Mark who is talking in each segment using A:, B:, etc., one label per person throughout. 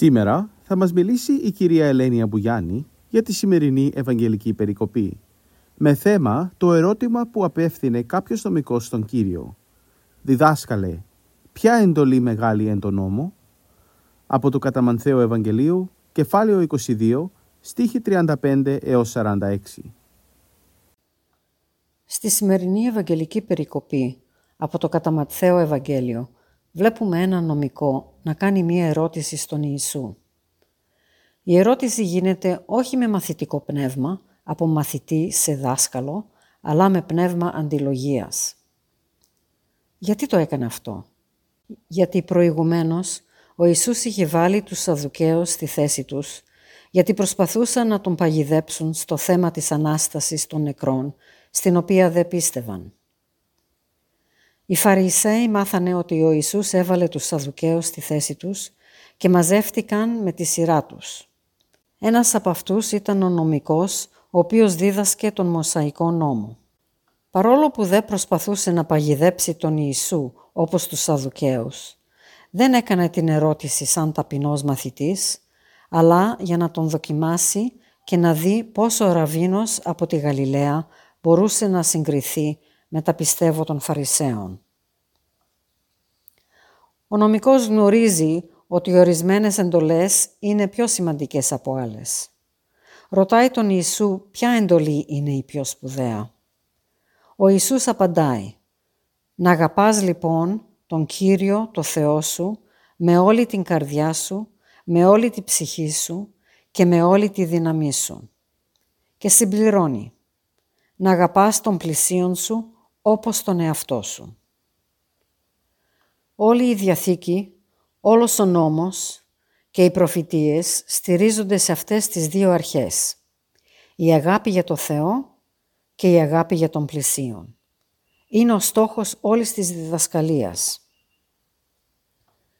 A: Σήμερα θα μας μιλήσει η κυρία Ελένη Αμπουγιάννη για τη σημερινή Ευαγγελική Περικοπή με θέμα το ερώτημα που απέφθινε κάποιος νομικός στον Κύριο. Διδάσκαλε, ποια εντολή μεγάλη εν τον νόμο; Από το Καταμανθαίο Ευαγγελίου, κεφάλαιο 22, στίχη 35 έως 46.
B: Στη σημερινή Ευαγγελική Περικοπή από το Καταμαθαίο Ευαγγέλιο βλέπουμε ένα νομικό να κάνει μία ερώτηση στον Ιησού. Η ερώτηση γίνεται όχι με μαθητικό πνεύμα, από μαθητή σε δάσκαλο, αλλά με πνεύμα αντιλογίας. Γιατί το έκανε αυτό; Γιατί προηγουμένως ο Ιησούς είχε βάλει τους Σαδουκαίους στη θέση τους, γιατί προσπαθούσαν να τον παγιδέψουν στο θέμα της Ανάστασης των νεκρών, στην οποία δεν πίστευαν. Οι Φαρισαίοι μάθανε ότι ο Ιησούς έβαλε τους Σαδουκαίους στη θέση τους και μαζεύτηκαν με τη σειρά τους. Ένας από αυτούς ήταν ο νομικός, ο οποίος δίδασκε τον Μωσαϊκό νόμο. Παρόλο που δεν προσπαθούσε να παγιδέψει τον Ιησού όπως τους Σαδουκαίους, δεν έκανε την ερώτηση σαν ταπεινός μαθητής, αλλά για να τον δοκιμάσει και να δει πόσο ο Ραβίνος από τη Γαλιλαία μπορούσε να συγκριθεί με τα πιστεύω των Φαρισαίων. Ο νομικός γνωρίζει ότι ορισμένες εντολές είναι πιο σημαντικές από άλλες. Ρωτάει τον Ιησού ποια εντολή είναι η πιο σπουδαία. Ο Ιησούς απαντάει «Να αγαπάς λοιπόν τον Κύριο, το Θεό σου, με όλη την καρδιά σου, με όλη την ψυχή σου και με όλη τη δύναμή σου». Και συμπληρώνει «Να αγαπάς τον πλησίον σου όπως τον εαυτό σου». Όλη η Διαθήκη, όλος ο νόμος και οι προφητείες στηρίζονται σε αυτές τις δύο αρχές. Η αγάπη για το Θεό και η αγάπη για τον πλησίον. Είναι ο στόχος όλης της διδασκαλίας.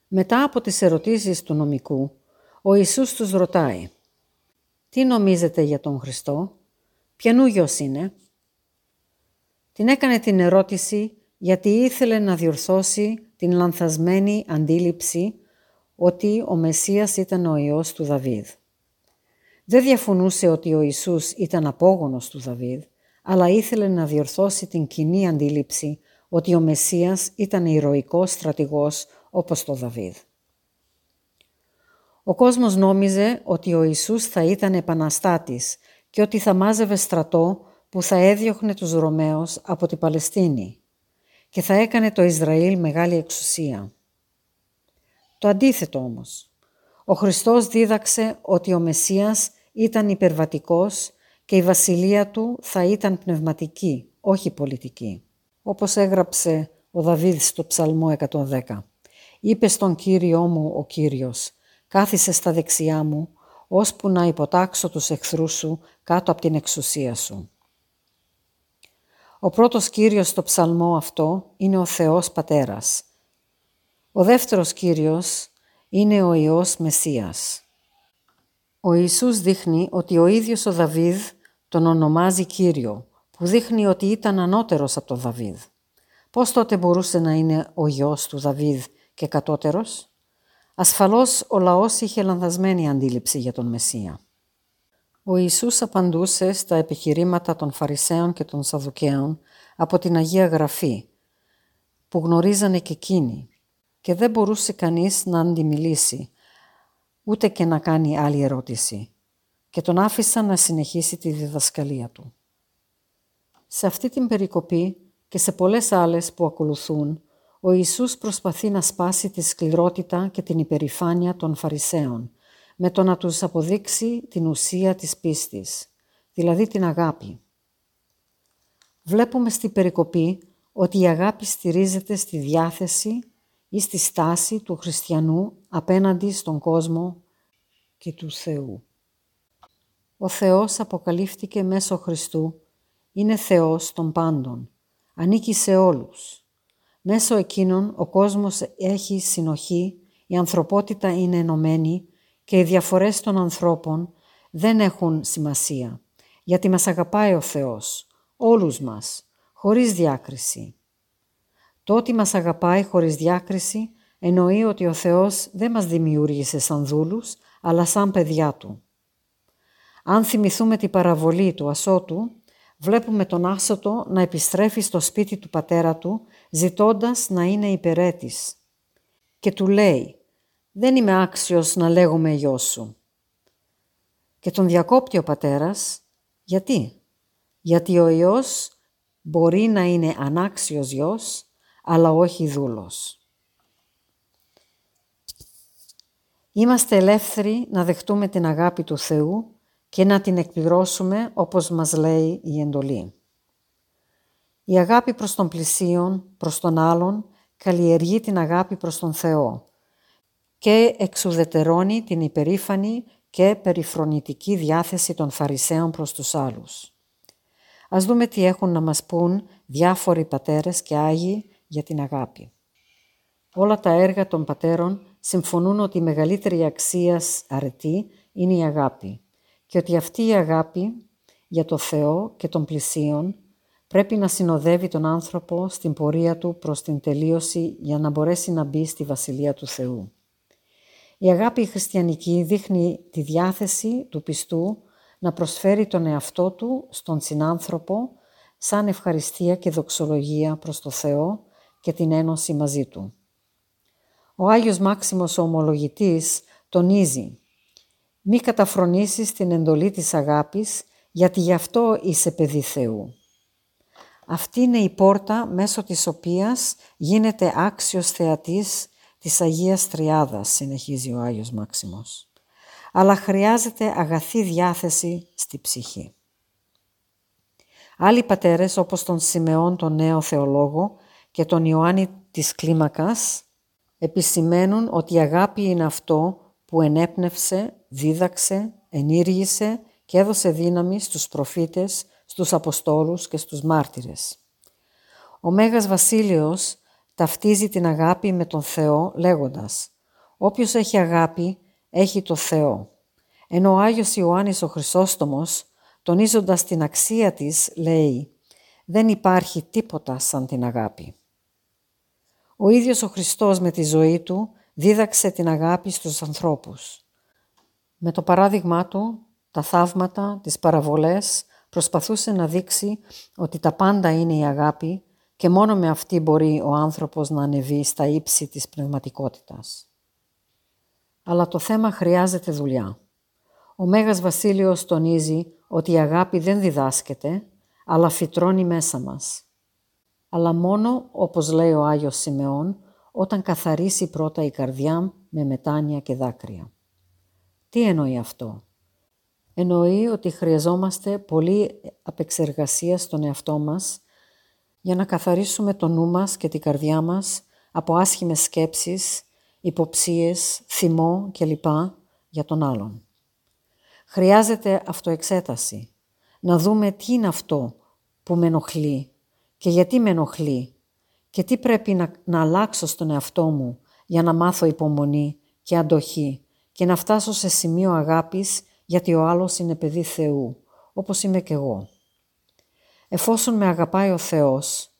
B: Μετά από τις ερωτήσεις του νομικού, ο Ιησούς τους ρωτάει «Τι νομίζετε για τον Χριστό, ποιανού γιος είναι» Την έκανε την ερώτηση γιατί ήθελε να διορθώσει την λανθασμένη αντίληψη ότι ο Μεσσίας ήταν ο Υιός του Δαβίδ. Δεν διαφωνούσε ότι ο Ιησούς ήταν απόγονος του Δαβίδ, αλλά ήθελε να διορθώσει την κοινή αντίληψη ότι ο Μεσσίας ήταν ηρωικός στρατηγός όπως το Δαβίδ. Ο κόσμος νόμιζε ότι ο Ιησούς θα ήταν επαναστάτης και ότι θα μάζευε στρατό που θα έδιωχνε τους Ρωμαίους από την Παλαιστίνη και θα έκανε το Ισραήλ μεγάλη εξουσία. Το αντίθετο όμως. Ο Χριστός δίδαξε ότι ο Μεσσίας ήταν υπερβατικός και η βασιλεία του θα ήταν πνευματική, όχι πολιτική. Όπως έγραψε ο Δαβίδ στο Ψαλμό 110. Είπε στον Κύριό μου ο Κύριος, κάθισε στα δεξιά μου, ώσπου να υποτάξω τους εχθρούς σου κάτω από την εξουσία σου. Ο πρώτος Κύριος στο ψαλμό αυτό είναι ο Θεός Πατέρας. Ο δεύτερος Κύριος είναι ο Υιός Μεσσίας. Ο Ιησούς δείχνει ότι ο ίδιος ο Δαβίδ τον ονομάζει Κύριο, που δείχνει ότι ήταν ανώτερος από τον Δαβίδ. Πώς τότε μπορούσε να είναι ο γιος του Δαβίδ και κατώτερος; Ασφαλώς ο λαός είχε λανθασμένη αντίληψη για τον Μεσσία. Ο Ιησούς απαντούσε στα επιχειρήματα των Φαρισαίων και των Σαδουκαίων από την Αγία Γραφή, που γνωρίζανε και εκείνοι και δεν μπορούσε κανείς να αντιμιλήσει, ούτε και να κάνει άλλη ερώτηση και τον άφησαν να συνεχίσει τη διδασκαλία του. Σε αυτή την περικοπή και σε πολλές άλλες που ακολουθούν, ο Ιησούς προσπαθεί να σπάσει τη σκληρότητα και την υπερηφάνεια των Φαρισαίων με το να τους αποδείξει την ουσία της πίστης, δηλαδή την αγάπη. Βλέπουμε στη περικοπή ότι η αγάπη στηρίζεται στη διάθεση ή στη στάση του χριστιανού απέναντι στον κόσμο και του Θεού. Ο Θεός αποκαλύφθηκε μέσω Χριστού, είναι Θεός των πάντων, ανήκει σε όλους. Μέσω εκείνων ο κόσμος έχει συνοχή, η ανθρωπότητα είναι ενωμένη και οι διαφορές των ανθρώπων δεν έχουν σημασία, γιατί μας αγαπάει ο Θεός, όλους μας, χωρίς διάκριση. Το ότι μας αγαπάει χωρίς διάκριση εννοεί ότι ο Θεός δεν μας δημιούργησε σαν δούλους, αλλά σαν παιδιά Του. Αν θυμηθούμε την παραβολή του Ασώτου, βλέπουμε τον Άσωτο να επιστρέφει στο σπίτι του πατέρα του, ζητώντας να είναι υπερέτης. Και του λέει «Δεν είμαι άξιος να λέγομαι γιος σου». Και τον διακόπτει ο πατέρας. Γιατί; Γιατί ο ιός μπορεί να είναι ανάξιος γιος, αλλά όχι δούλος. Είμαστε ελεύθεροι να δεχτούμε την αγάπη του Θεού και να την εκπληρώσουμε όπως μας λέει η εντολή. Η αγάπη προς τον πλησίον, προς τον άλλον, καλλιεργεί την αγάπη προς τον Θεό και εξουδετερώνει την υπερήφανη και περιφρονητική διάθεση των Φαρισαίων προς τους άλλους. Ας δούμε τι έχουν να μας πούν διάφοροι πατέρες και Άγιοι για την αγάπη. Όλα τα έργα των πατέρων συμφωνούν ότι η μεγαλύτερη αξία αρετή είναι η αγάπη και ότι αυτή η αγάπη για το Θεό και τον πλησίον πρέπει να συνοδεύει τον άνθρωπο στην πορεία του προς την τελείωση για να μπορέσει να μπει στη Βασιλεία του Θεού. Η αγάπη χριστιανική δείχνει τη διάθεση του πιστού να προσφέρει τον εαυτό του στον συνάνθρωπο σαν ευχαριστία και δοξολογία προς το Θεό και την ένωση μαζί του. Ο Άγιος Μάξιμος ο Ομολογητής τονίζει «Μη καταφρονήσεις την εντολή της αγάπης, γιατί γι' αυτό είσαι παιδί Θεού». Αυτή είναι η πόρτα μέσω της οποίας γίνεται άξιος θεατής της Αγίας Τριάδας, συνεχίζει ο Άγιος Μάξιμος. Αλλά χρειάζεται αγαθή διάθεση στη ψυχή. Άλλοι πατέρες, όπως τον Σιμεών τον νέο θεολόγο και τον Ιωάννη της Κλίμακας, επισημαίνουν ότι η αγάπη είναι αυτό που ενέπνευσε, δίδαξε, ενήργησε και έδωσε δύναμη στους προφήτες, στους Αποστόλους και στους μάρτυρες. Ο Μέγας Βασίλειος ταυτίζει την αγάπη με τον Θεό λέγοντας «Όποιος έχει αγάπη έχει το Θεό». Ενώ ο Άγιος Ιωάννης ο Χρυσόστομος, τονίζοντας την αξία της, λέει «Δεν υπάρχει τίποτα σαν την αγάπη». Ο ίδιος ο Χριστός με τη ζωή του δίδαξε την αγάπη στους ανθρώπους. Με το παράδειγμά του, τα θαύματα, τις παραβολές, προσπαθούσε να δείξει ότι τα πάντα είναι η αγάπη και μόνο με αυτή μπορεί ο άνθρωπος να ανεβεί στα ύψη της πνευματικότητας. Αλλά το θέμα χρειάζεται δουλειά. Ο Μέγας Βασίλειος τονίζει ότι η αγάπη δεν διδάσκεται, αλλά φυτρώνει μέσα μας αλλά μόνο, όπως λέει ο Άγιος Σιμεών, όταν καθαρίσει πρώτα η καρδιά με μετάνοια και δάκρυα. Τι εννοεί αυτό; Εννοεί ότι χρειαζόμαστε πολύ απεξεργασία στον εαυτό μας για να καθαρίσουμε το νου μας και την καρδιά μας από άσχημες σκέψεις, υποψίες, θυμό κλπ. για τον άλλον. Χρειάζεται αυτοεξέταση, να δούμε τι είναι αυτό που με ενοχλεί και γιατί με ενοχλεί και τι πρέπει να, να αλλάξω στον εαυτό μου για να μάθω υπομονή και αντοχή και να φτάσω σε σημείο αγάπης γιατί ο άλλος είναι παιδί Θεού, όπως είμαι κι εγώ. Εφόσον με αγαπάει ο Θεός,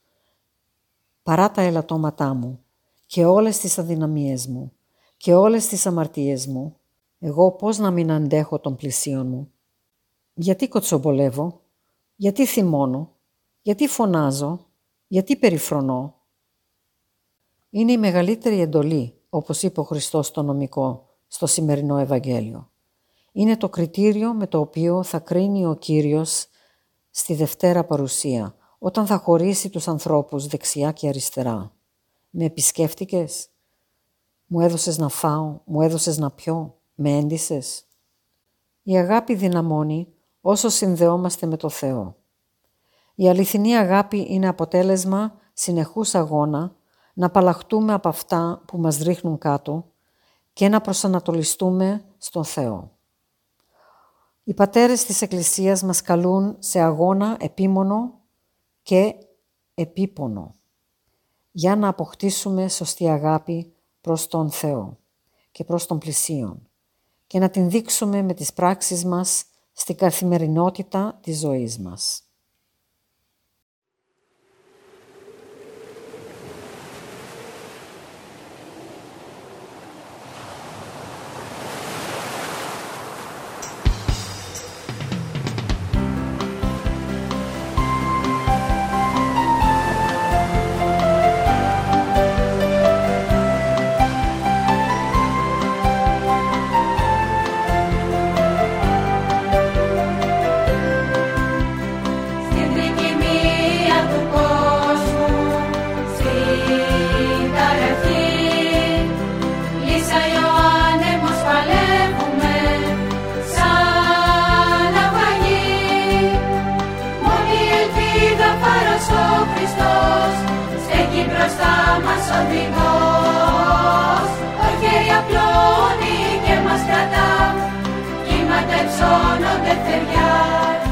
B: παρά τα ελαττώματά μου και όλες τις αδυναμίες μου και όλες τις αμαρτίες μου, εγώ πώς να μην αντέχω τον πλησίον μου; Γιατί κοτσομπολεύω, γιατί θυμώνω, γιατί φωνάζω, γιατί περιφρονώ; Είναι η μεγαλύτερη εντολή, όπως είπε ο Χριστός στο νομικό, στο σημερινό Ευαγγέλιο. Είναι το κριτήριο με το οποίο θα κρίνει ο Κύριος στη Δευτέρα Παρουσία, όταν θα χωρίσει τους ανθρώπους δεξιά και αριστερά. Με επισκέφτηκες, μου έδωσες να φάω, μου έδωσες να πιω, με έντισες; Η αγάπη δυναμώνει όσο συνδεόμαστε με το Θεό. Η αληθινή αγάπη είναι αποτέλεσμα συνεχούς αγώνα να απαλλαχτούμε από αυτά που μας ρίχνουν κάτω και να προσανατολιστούμε στον Θεό. Οι πατέρες της Εκκλησίας μας καλούν σε αγώνα επίμονο και επίπονο για να αποκτήσουμε σωστή αγάπη προς τον Θεό και προς τον πλησίον και να την δείξουμε με τις πράξεις μας στην καθημερινότητα της ζωής μας.
C: Συνεχίζουμε το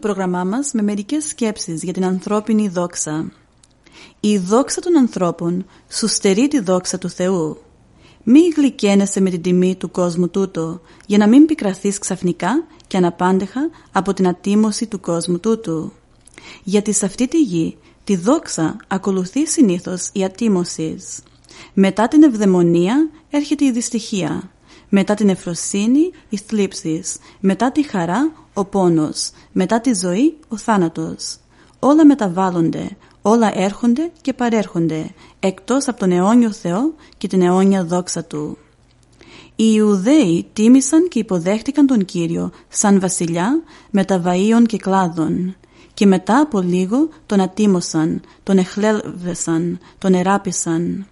C: πρόγραμμά μας με μερικές σκέψεις για την ανθρώπινη δόξα. Η δόξα των ανθρώπων σου στερεί τη δόξα του Θεού. Μη γλυκένεσαι με την τιμή του κόσμου τούτο, για να μην πικραθείς ξαφνικά και αναπάντεχα από την ατίμωση του κόσμου τούτου. Γιατί σε αυτή τη γη τη δόξα ακολουθεί συνήθως η ατίμωσης. Μετά την ευδαιμονία έρχεται η δυστυχία. Μετά την ευφροσύνη οι θλίψεις. Μετά τη χαρά ο πόνος, μετά τη ζωή ο θάνατος. Όλα μεταβάλλονται, όλα έρχονται και παρέρχονται, εκτός από τον αιώνιο Θεό και την αιώνια δόξα Του. Οι Ιουδαίοι τίμησαν και υποδέχτηκαν τον Κύριο σαν βασιλιά μεταβαΐων και κλάδων και μετά από λίγο τον ατίμωσαν, τον εχλέλβεσαν, τον εράπησαν.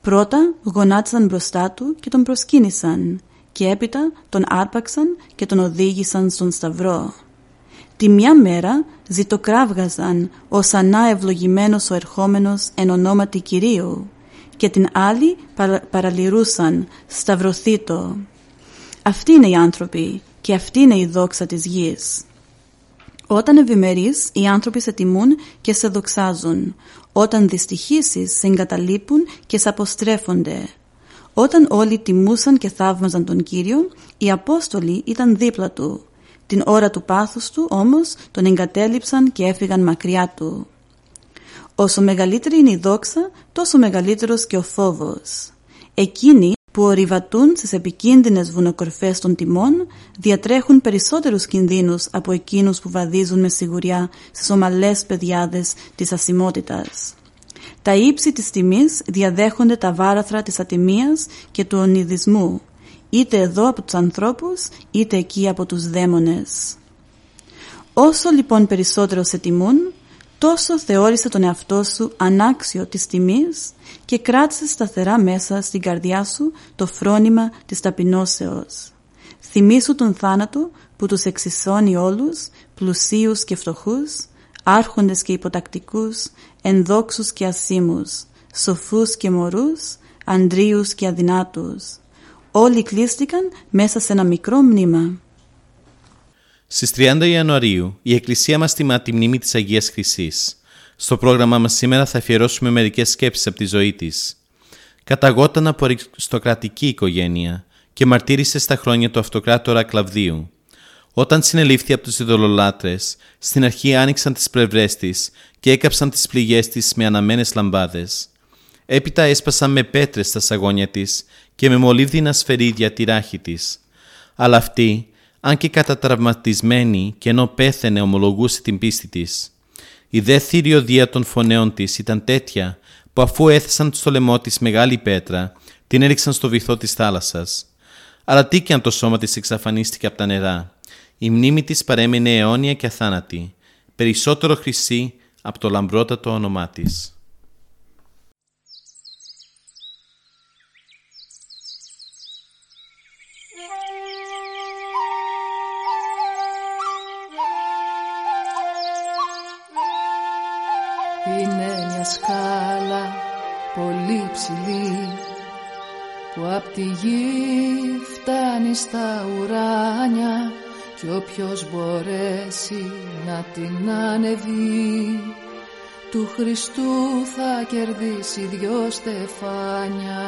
C: Πρώτα γονάτισαν μπροστά του και τον προσκύνησαν και έπειτα τον άρπαξαν και τον οδήγησαν στον Σταυρό.
D: Τη μια μέρα ζητοκράβγαζαν ως ανά ευλογημένος ο ερχόμενος εν ονόματι Κυρίου και την άλλη παραλυρούσαν «Σταυρωθήτω». Αυτοί είναι οι άνθρωποι και αυτή είναι η δόξα της γης. Όταν ευημερείς, οι άνθρωποι σε τιμούν και σε δοξάζουν. Όταν δυστυχήσεις, σε εγκαταλείπουν και σε αποστρέφονται. Όταν όλοι τιμούσαν και θαύμαζαν τον Κύριο, οι Απόστολοι ήταν δίπλα του. Την ώρα του πάθους του όμως τον εγκατέλειψαν και έφυγαν μακριά του. Όσο μεγαλύτερη είναι η δόξα, τόσο μεγαλύτερος και ο φόβος. Εκείνοι που ορειβατούν στις επικίνδυνες βουνοκορφές των τιμών διατρέχουν περισσότερους κινδύνους από εκείνους που βαδίζουν με σιγουριά στις ομαλές πεδιάδες της ασημότητας. Τα ύψη της τιμής διαδέχονται τα βάραθρα της ατιμίας και του ονειδισμού, είτε εδώ από τους ανθρώπους, είτε εκεί από τους δαίμονες. Όσο λοιπόν περισσότερο σε τιμούν, τόσο θεώρησε τον εαυτό σου ανάξιο της τιμής και κράτησε σταθερά μέσα στην καρδιά σου το φρόνημα της ταπεινώσεως. Θυμήσου τον θάνατο που τους εξισώνει όλους, πλουσίους και φτωχούς, άρχοντες και υποτακτικούς, ενδόξους και ασήμους, σοφούς και μωρούς, αντρίους και αδυνάτους. Όλοι κλείστηκαν μέσα σε ένα μικρό μνήμα.
E: Στις 30 Ιανουαρίου η Εκκλησία μας τιμά τη μνήμη της Αγίας Χρυσής. Στο πρόγραμμά μας σήμερα θα αφιερώσουμε μερικές σκέψεις από τη ζωή της. Καταγόταν από αριστοκρατική οικογένεια και μαρτύρησε στα χρόνια του αυτοκράτορα Κλαβδίου. Όταν συνελήφθη από τους ειδωλολάτρες, στην αρχή άνοιξαν τις πλευρές της και έκαψαν τις πληγές της με αναμένες λαμπάδες. Έπειτα έσπασαν με πέτρες τα σαγόνια της και με μολύβδινα σφαιρίδια τη ράχη της. Αλλά αυτή αν και κατατραυματισμένη και ενώ πέθαινε ομολογούσε την πίστη της. Η δε θηριωδία των φωνέων της ήταν τέτοια που αφού έθεσαν στο λαιμό της μεγάλη πέτρα, την έριξαν στο βυθό της θάλασσας. Αλλά τι και αν το σώμα της εξαφανίστηκε από τα νερά. Η μνήμη της παρέμεινε αιώνια και αθάνατη, περισσότερο χρυσή από το λαμπρότατο όνομά της.
F: Ψηλή που απ' τη γη φτάνει στα ουράνια κι όποιος μπορέσει να την ανεβεί του Χριστού θα κερδίσει δυο στεφάνια.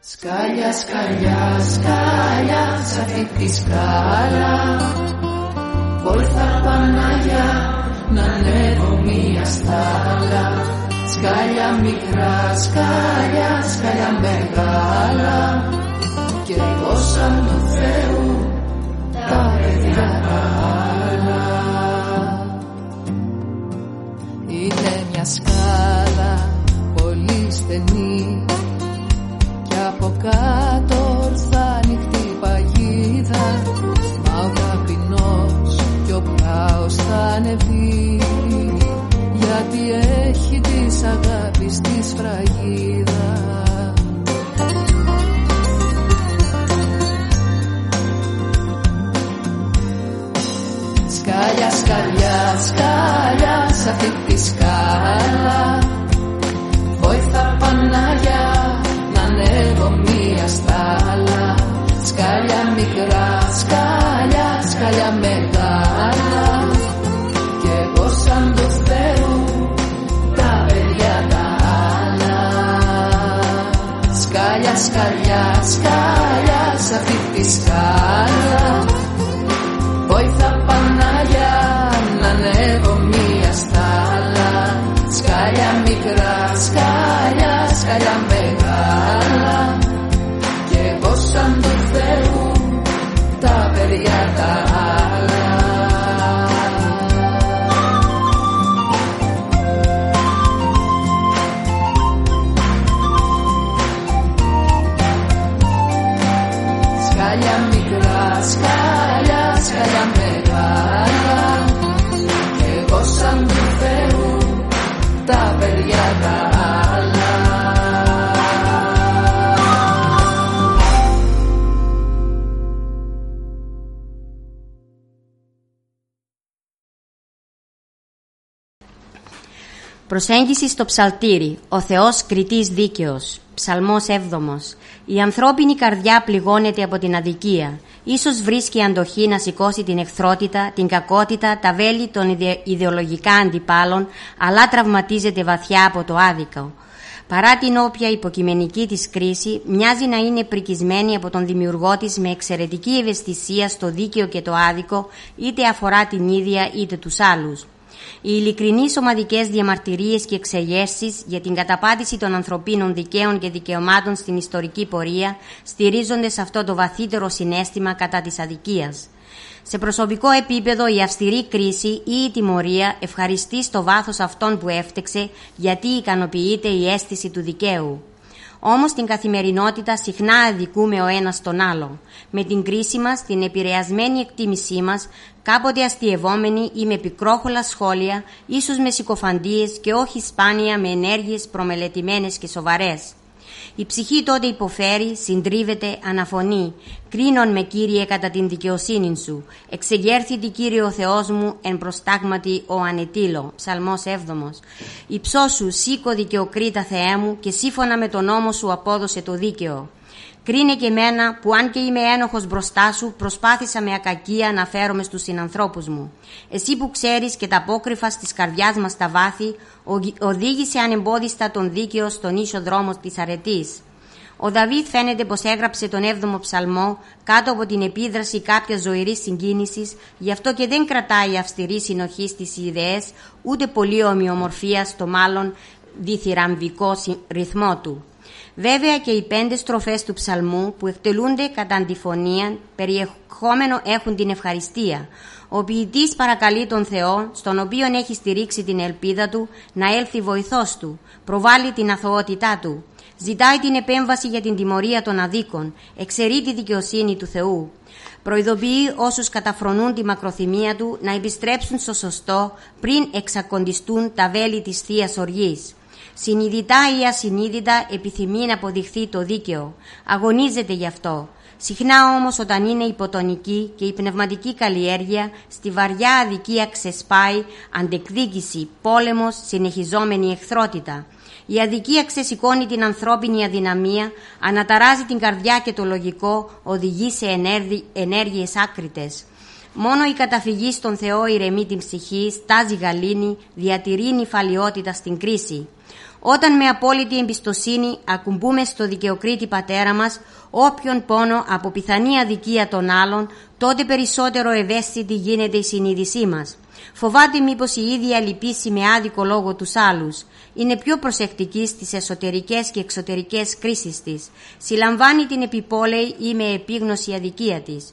F: Σκάλια, σκάλια, σκάλια, σ' αυτή τη σκάλα Βόλθα Πανάγια, να ανέβω μία στάλα Σκάλια μικρά, σκάλια, σκάλια μεγάλα Και εγώ σαν του Θεού τα παιδιά τα άλλα Είναι μια σκάλα πολύ στενή από κάτω ανεβεί Γιατί έχει της αγάπης της σφραγίδα Σκάλια, σκαλιά, σκάλια, σ' αυτή τη σκάλα. Βόηθα Πανάγια ανέβω μία στάλα. Σκάλια μικρά, σκάλια, σκάλια μεγάλα αυτή σκαλιά, σκαλιά μεγάλα κι εγώ σαν του Θεού τα παιδιά τα άλλα.
G: Προσέγγιση στο ψαλτήρι, ο Θεός κριτής δίκαιος. Ψαλμός 7. Η ανθρώπινη καρδιά πληγώνεται από την αδικία. Ίσως βρίσκει αντοχή να σηκώσει την εχθρότητα, την κακότητα, τα βέλη των ιδεολογικά αντιπάλων, αλλά τραυματίζεται βαθιά από το άδικο. Παρά την όποια υποκειμενική της κρίση, μοιάζει να είναι πρικισμένη από τον δημιουργό της με εξαιρετική ευαισθησία στο δίκαιο και το άδικο, είτε αφορά την ίδια είτε τους άλλους. Οι ειλικρινείς ομαδικές διαμαρτυρίες και εξεγέρσεις για την καταπάτηση των ανθρωπίνων δικαίων και δικαιωμάτων στην ιστορική πορεία στηρίζονται σε αυτό το βαθύτερο συνέστημα κατά της αδικίας. Σε προσωπικό επίπεδο η αυστηρή κρίση ή η τιμωρία ευχαριστεί στο βάθος αυτόν που έφτεξε γιατί ικανοποιείται η αίσθηση του δικαίου. Όμως στην καθημερινότητα συχνά αδικούμε ο ένας τον άλλο. Με την κρίση μας, την επηρεασμένη εκτίμησή μας, κάποτε αστειευόμενοι ή με πικρόχολα σχόλια, ίσως με συκοφαντίες και όχι σπάνια με ενέργειες προμελετημένες και σοβαρές. Η ψυχή τότε υποφέρει, συντρίβεται, αναφωνεί. Κρίνον με Κύριε κατά την δικαιοσύνη σου. Εξεγέρθητη Κύριε ο Θεός μου εν προστάγματι ο ανετήλο. Ψαλμός 7. Υψώσου σήκω δικαιοκρίτα Θεέ μου και σύμφωνα με τον νόμο σου απόδοσε το δίκαιο. Κρίνε και μένα που αν και είμαι ένοχος μπροστά σου προσπάθησα με ακακία να φέρομαι στους συνανθρώπους μου. Εσύ που ξέρεις και τα απόκρυφα στις καρδιάς μας τα βάθη οδήγησε ανεμπόδιστα τον δίκαιο στον ίσο δρόμο της αρετής. Ο Δαβίδ φαίνεται πως έγραψε τον 7ο ψαλμό κάτω από την επίδραση κάποιας ζωηρής συγκίνησης, γι' αυτό και δεν κρατάει αυστηρή συνοχή στις ιδέες, ούτε πολύ ομοιομορφία στο μάλλον διθυραμβικό ρυθμό του. Βέβαια και οι πέντε στροφές του ψαλμού που εκτελούνται κατά αντιφωνία περιεχόμενο έχουν την ευχαριστία. Ο ποιητής παρακαλεί τον Θεό, στον οποίο έχει στηρίξει την ελπίδα του, να έλθει βοηθός του, προβάλλει την αθωότητά του. Ζητάει την επέμβαση για την τιμωρία των αδίκων, εξαιρεί τη δικαιοσύνη του Θεού. Προειδοποιεί όσους καταφρονούν τη μακροθυμία του να επιστρέψουν στο σωστό πριν εξακοντιστούν τα βέλη της θείας Οργής. Συνειδητά ή ασυνείδητα επιθυμεί να αποδειχθεί το δίκαιο. Αγωνίζεται γι' αυτό. Συχνά όμως όταν είναι υποτονική και η πνευματική καλλιέργεια στη βαριά αδικία ξεσπάει αντεκδίκηση, πόλεμος, συνεχιζόμενη εχθρότητα. Η αδικία ξεσηκώνει την ανθρώπινη αδυναμία, αναταράζει την καρδιά και το λογικό, οδηγεί σε ενέργειες άκριτες. Μόνο η καταφυγή στον Θεό ηρεμεί την ψυχή, στάζει γαλήνη, διατηρεί νυφαλιότητα στην κρίση. Όταν με απόλυτη εμπιστοσύνη ακουμπούμε στο δικαιοκρίτη πατέρα μας όποιον πόνο από πιθανή αδικία των άλλων, τότε περισσότερο ευαίσθητη γίνεται η συνείδησή μας. Φοβάται μήπως η ίδια λυπήσει με άδικο λόγο τους άλλους. Είναι πιο προσεκτική στις εσωτερικές και εξωτερικές κρίσεις της. Συλλαμβάνει την επιπόλαιη ή με επίγνωση αδικία της.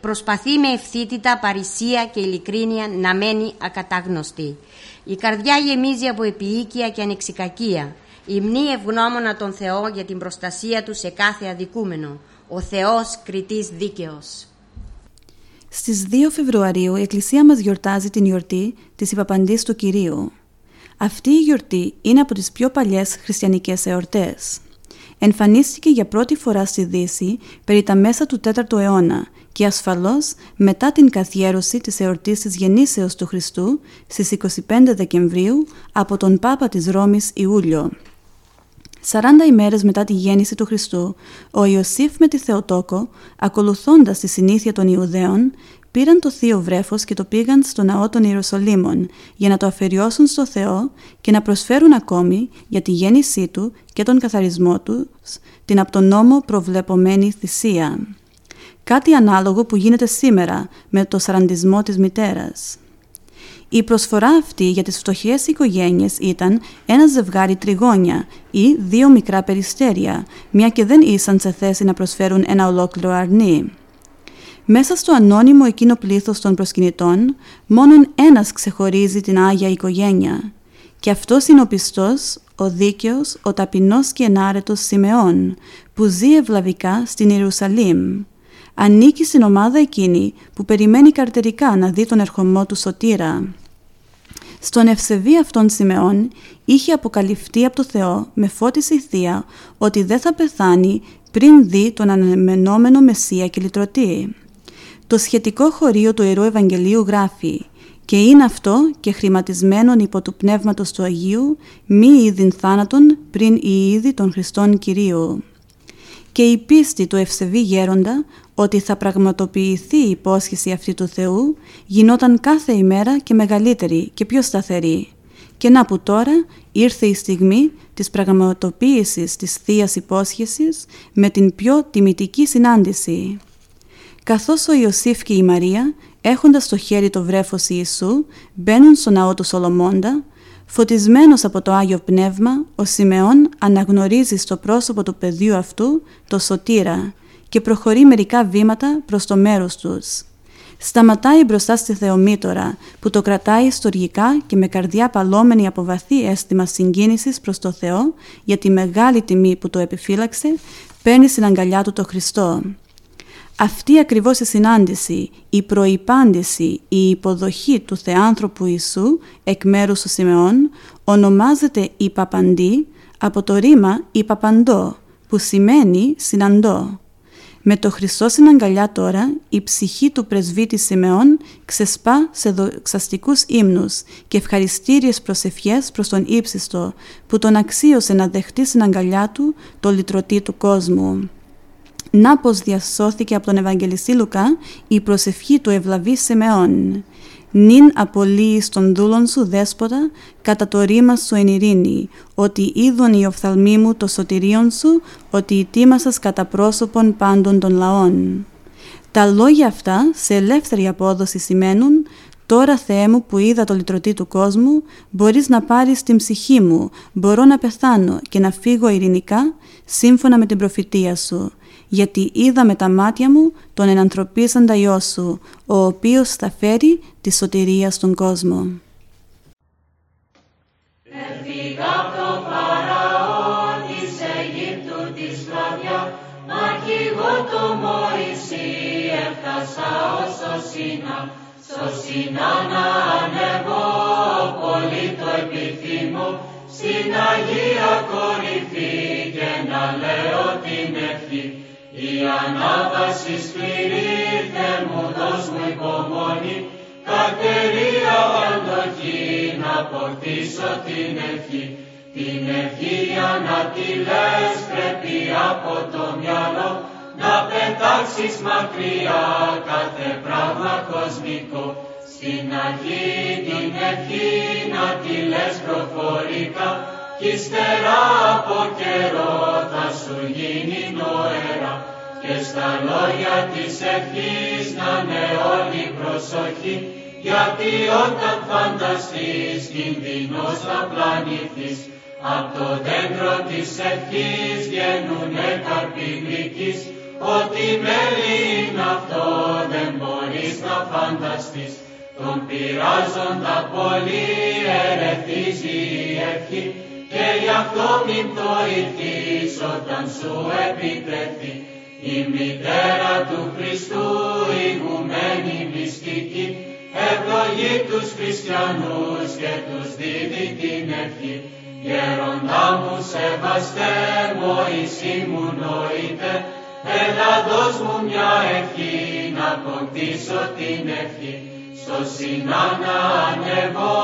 G: Προσπαθεί με ευθύτητα, παρησία και ειλικρίνεια να μένει ακατάγνωστη. Η καρδιά γεμίζει από επίοικια και ανεξικακία. Υμνεί ευγνώμονα τον Θεό για την προστασία του σε κάθε αδικούμενο. Ο Θεός κριτής δίκαιος.
D: Στις 2 Φεβρουαρίου η Εκκλησία μας γιορτάζει την γιορτή της Υπαπαντής του Κυρίου. Αυτή η γιορτή είναι από τις πιο παλιές χριστιανικές εορτές. Εμφανίστηκε για πρώτη φορά στη Δύση περί τα μέσα του 4ου αιώνα και ασφαλώς μετά την καθιέρωση της εορτής της γεννήσεως του Χριστού στις 25 Δεκεμβρίου από τον Πάπα της Ρώμης Ιούλιο. 40 ημέρες μετά τη γέννηση του Χριστού, ο Ιωσήφ με τη Θεοτόκο, ακολουθώντας τη συνήθεια των Ιουδαίων, πήραν το θείο βρέφος και το πήγαν στο ναό των Ιερουσαλήμων για να το αφαιριώσουν στο Θεό και να προσφέρουν ακόμη για τη γέννησή του και τον καθαρισμό τους την από τον νόμο προβλεπομένη θυσία. Κάτι ανάλογο που γίνεται σήμερα με το σαραντισμό της μητέρας. Η προσφορά αυτή για τις φτωχές οικογένειες ήταν ένα ζευγάρι τριγώνια ή δύο μικρά περιστέρια, μια και δεν ήσαν σε θέση να προσφέρουν ένα ολόκληρο αρνί. Μέσα στο ανώνυμο εκείνο πλήθος των προσκυνητών, μόνον ένας ξεχωρίζει την Άγια οικογένεια. Και αυτός είναι ο πιστός, ο δίκαιος, ο ταπεινός και ενάρετος Σιμεών, που ζει ευλαβικά στην Ιερουσαλήμ. Ανήκει στην ομάδα εκείνη που περιμένει καρτερικά να δει τον ερχομό του σωτήρα. Στον ευσεβή αυτόν Σιμεών είχε αποκαλυφθεί από το Θεό με φώτιση θεία ότι δεν θα πεθάνει πριν δει τον αναμενόμενο Μεσσία και λυτρωτή. Το σχετικό χωρίο του Ιερού Ευαγγελίου γράφει και είναι αυτό και χρηματισμένον υπό του Πνεύματος του Αγίου μη είδην θάνατον πριν η είδη των Χριστών Κυρίου. Και η πίστη του ευσεβή γέροντα ότι θα πραγματοποιηθεί η υπόσχεση αυτή του Θεού γινόταν κάθε ημέρα και μεγαλύτερη και πιο σταθερή. Και να που τώρα ήρθε η στιγμή της πραγματοποίησης της θείας Υπόσχεσης με την πιο τιμητική συνάντηση. Καθώς ο Ιωσήφ και η Μαρία, έχοντας στο χέρι το βρέφος Ιησού, μπαίνουν στο ναό του Σολομώντα, φωτισμένος από το Άγιο Πνεύμα, ο Σιμεών αναγνωρίζει στο πρόσωπο του παιδιού αυτού το σωτήρα και προχωρεί μερικά βήματα προς το μέρος τους. Σταματάει μπροστά στη Θεομήτωρα που το κρατάει στοργικά και με καρδιά παλόμενη από βαθύ αίσθημα συγκίνησης προς το Θεό για τη μεγάλη τιμή που το επιφύλαξε, παίρνει στην αγκαλιά του το Χριστό. Αυτή ακριβώς η συνάντηση, η προϋπάντηση, η υποδοχή του Θεάνθρωπου Ιησού εκ μέρους του Σιμεών ονομάζεται η Παπαντή από το ρήμα η Παπαντό που σημαίνει συναντώ. Με το Χριστό στην αγκαλιά τώρα, η ψυχή του πρεσβύτη Σιμεών ξεσπά σε δοξαστικούς ύμνους και ευχαριστήριες προσευχές προς τον ύψιστο, που τον αξίωσε να δεχτεί στην αγκαλιά του το λυτρωτή του κόσμου. Να πως διασώθηκε από τον Ευαγγελιστή Λουκά η προσευχή του ευλαβή Σιμεών νυν απολύεις των δούλων σου δέσποτα κατά το ρήμα σου εν ειρήνη, ότι είδον οι οφθαλμοί μου το σωτηρίον σου, ότι ετοίμασας κατά πρόσωπον πάντων των λαών. Τα λόγια αυτά σε ελεύθερη απόδοση σημαίνουν «Τώρα Θεέ μου που είδα το λυτρωτή του κόσμου, μπορείς να πάρεις την ψυχή μου, μπορώ να πεθάνω και να φύγω ειρηνικά σύμφωνα με την προφητεία σου» γιατί είδα με τα μάτια μου τον ενανθρωπίσαντα Υιό Σου, ο οποίος θα φέρει τη σωτηρία στον κόσμο.
H: Έφυγα από το Φαραώ της Αιγύπτου της σκλαβιά, μα κι εγώ το Μωυσή έφτασα ως το Σίνα, στο Σίνα να ανεβώ, πολύ το επιθυμώ, στην Αγία Κορυφή ανάβαση σκληρή, Θεέ μου δώσ' μου υπομονή, κατερία αντοχή να αποκτήσω την ευχή. Την ευχή για να τη λες πρέπει από το μυαλό να πετάξεις μακριά κάθε πράγμα κοσμικό. Στην αρχή την ευχή να τη λες προφορικά κι ύστερα από καιρό θα σου γίνει νοέρα και στα λόγια της ευχής να είναι όλη προσοχή γιατί όταν φανταστείς κινδυνός θα πλανηθείς. Απ' το δέντρο της ευχής βγαίνουνε καρποί γλυκείς ότι μέλη είναι αυτό δεν μπορείς να φανταστείς. Τον πειράζοντα πολύ ερεθίζει η ευχή και γι' αυτό μην πτωηθείς όταν σου επιτεθεί η μητέρα του Χριστού ηγουμένη μυστική ευλογεί τους χριστιανούς και τους δίδει την ευχή Γέροντά μου σεβαστέ, Μωυσή μου νοείτε, έλα δώσ' μου μια ευχή να αποκτήσω την ευχή. Στο Σινά να ανεβώ,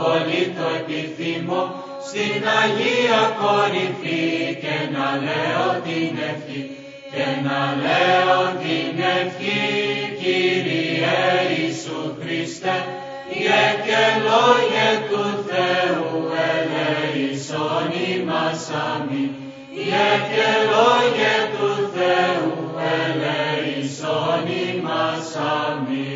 H: πολύ το επιθυμώ, στην Αγία Κορυφή και να λέω την ευχή και να λέω την ευχή Κύριε Ιησού Χριστέ και λόγια του Θεού ελεησόν ημάς αμήν και λόγια του Θεού ελεησόν ημάς αμήν